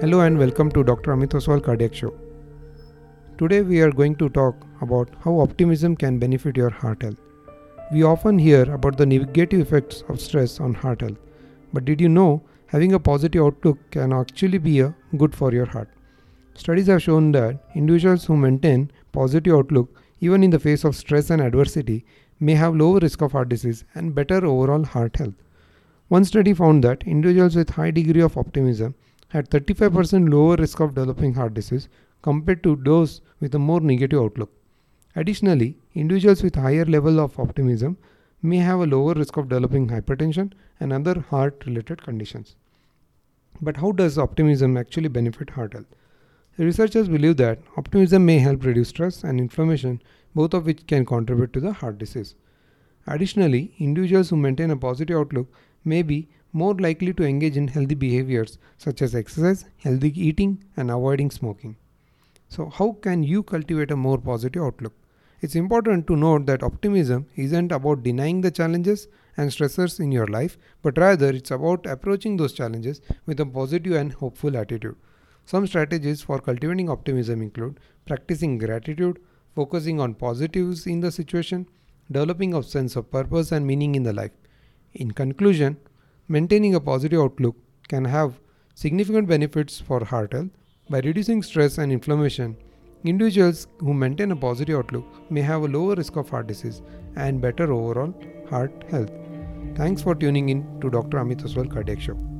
Hello and welcome to Dr. Ameet Oswal Cardiac Show. Today we are going to talk about how optimism can benefit your heart health. We often hear about the negative effects of stress on heart health, but did you know having a positive outlook can actually be a good for your heart? Studies have shown that individuals who maintain positive outlook even in the face of stress and adversity may have lower risk of heart disease and better overall heart health. One study found that individuals with high degree of optimism had 35% lower risk of developing heart disease compared to those with a more negative outlook. Additionally, individuals with higher level of optimism may have a lower risk of developing hypertension and other heart related conditions. But how does optimism actually benefit heart health? Researchers believe that optimism may help reduce stress and inflammation, both of which can contribute to the heart disease. Additionally, individuals who maintain a positive outlook may be more likely to engage in healthy behaviors such as exercise, healthy eating, and avoiding smoking. So, how can you cultivate a more positive outlook? It's important to note that optimism isn't about denying the challenges and stressors in your life, but rather it's about approaching those challenges with a positive and hopeful attitude. Some strategies for cultivating optimism include practicing gratitude, focusing on positives in the situation, developing a sense of purpose and meaning in the life. In conclusion, Maintaining a positive outlook can have significant benefits for heart health. By reducing stress and inflammation, individuals who maintain a positive outlook may have a lower risk of heart disease and better overall heart health. Thanks for tuning in to Dr. Ameet Oswal Cardiac Show.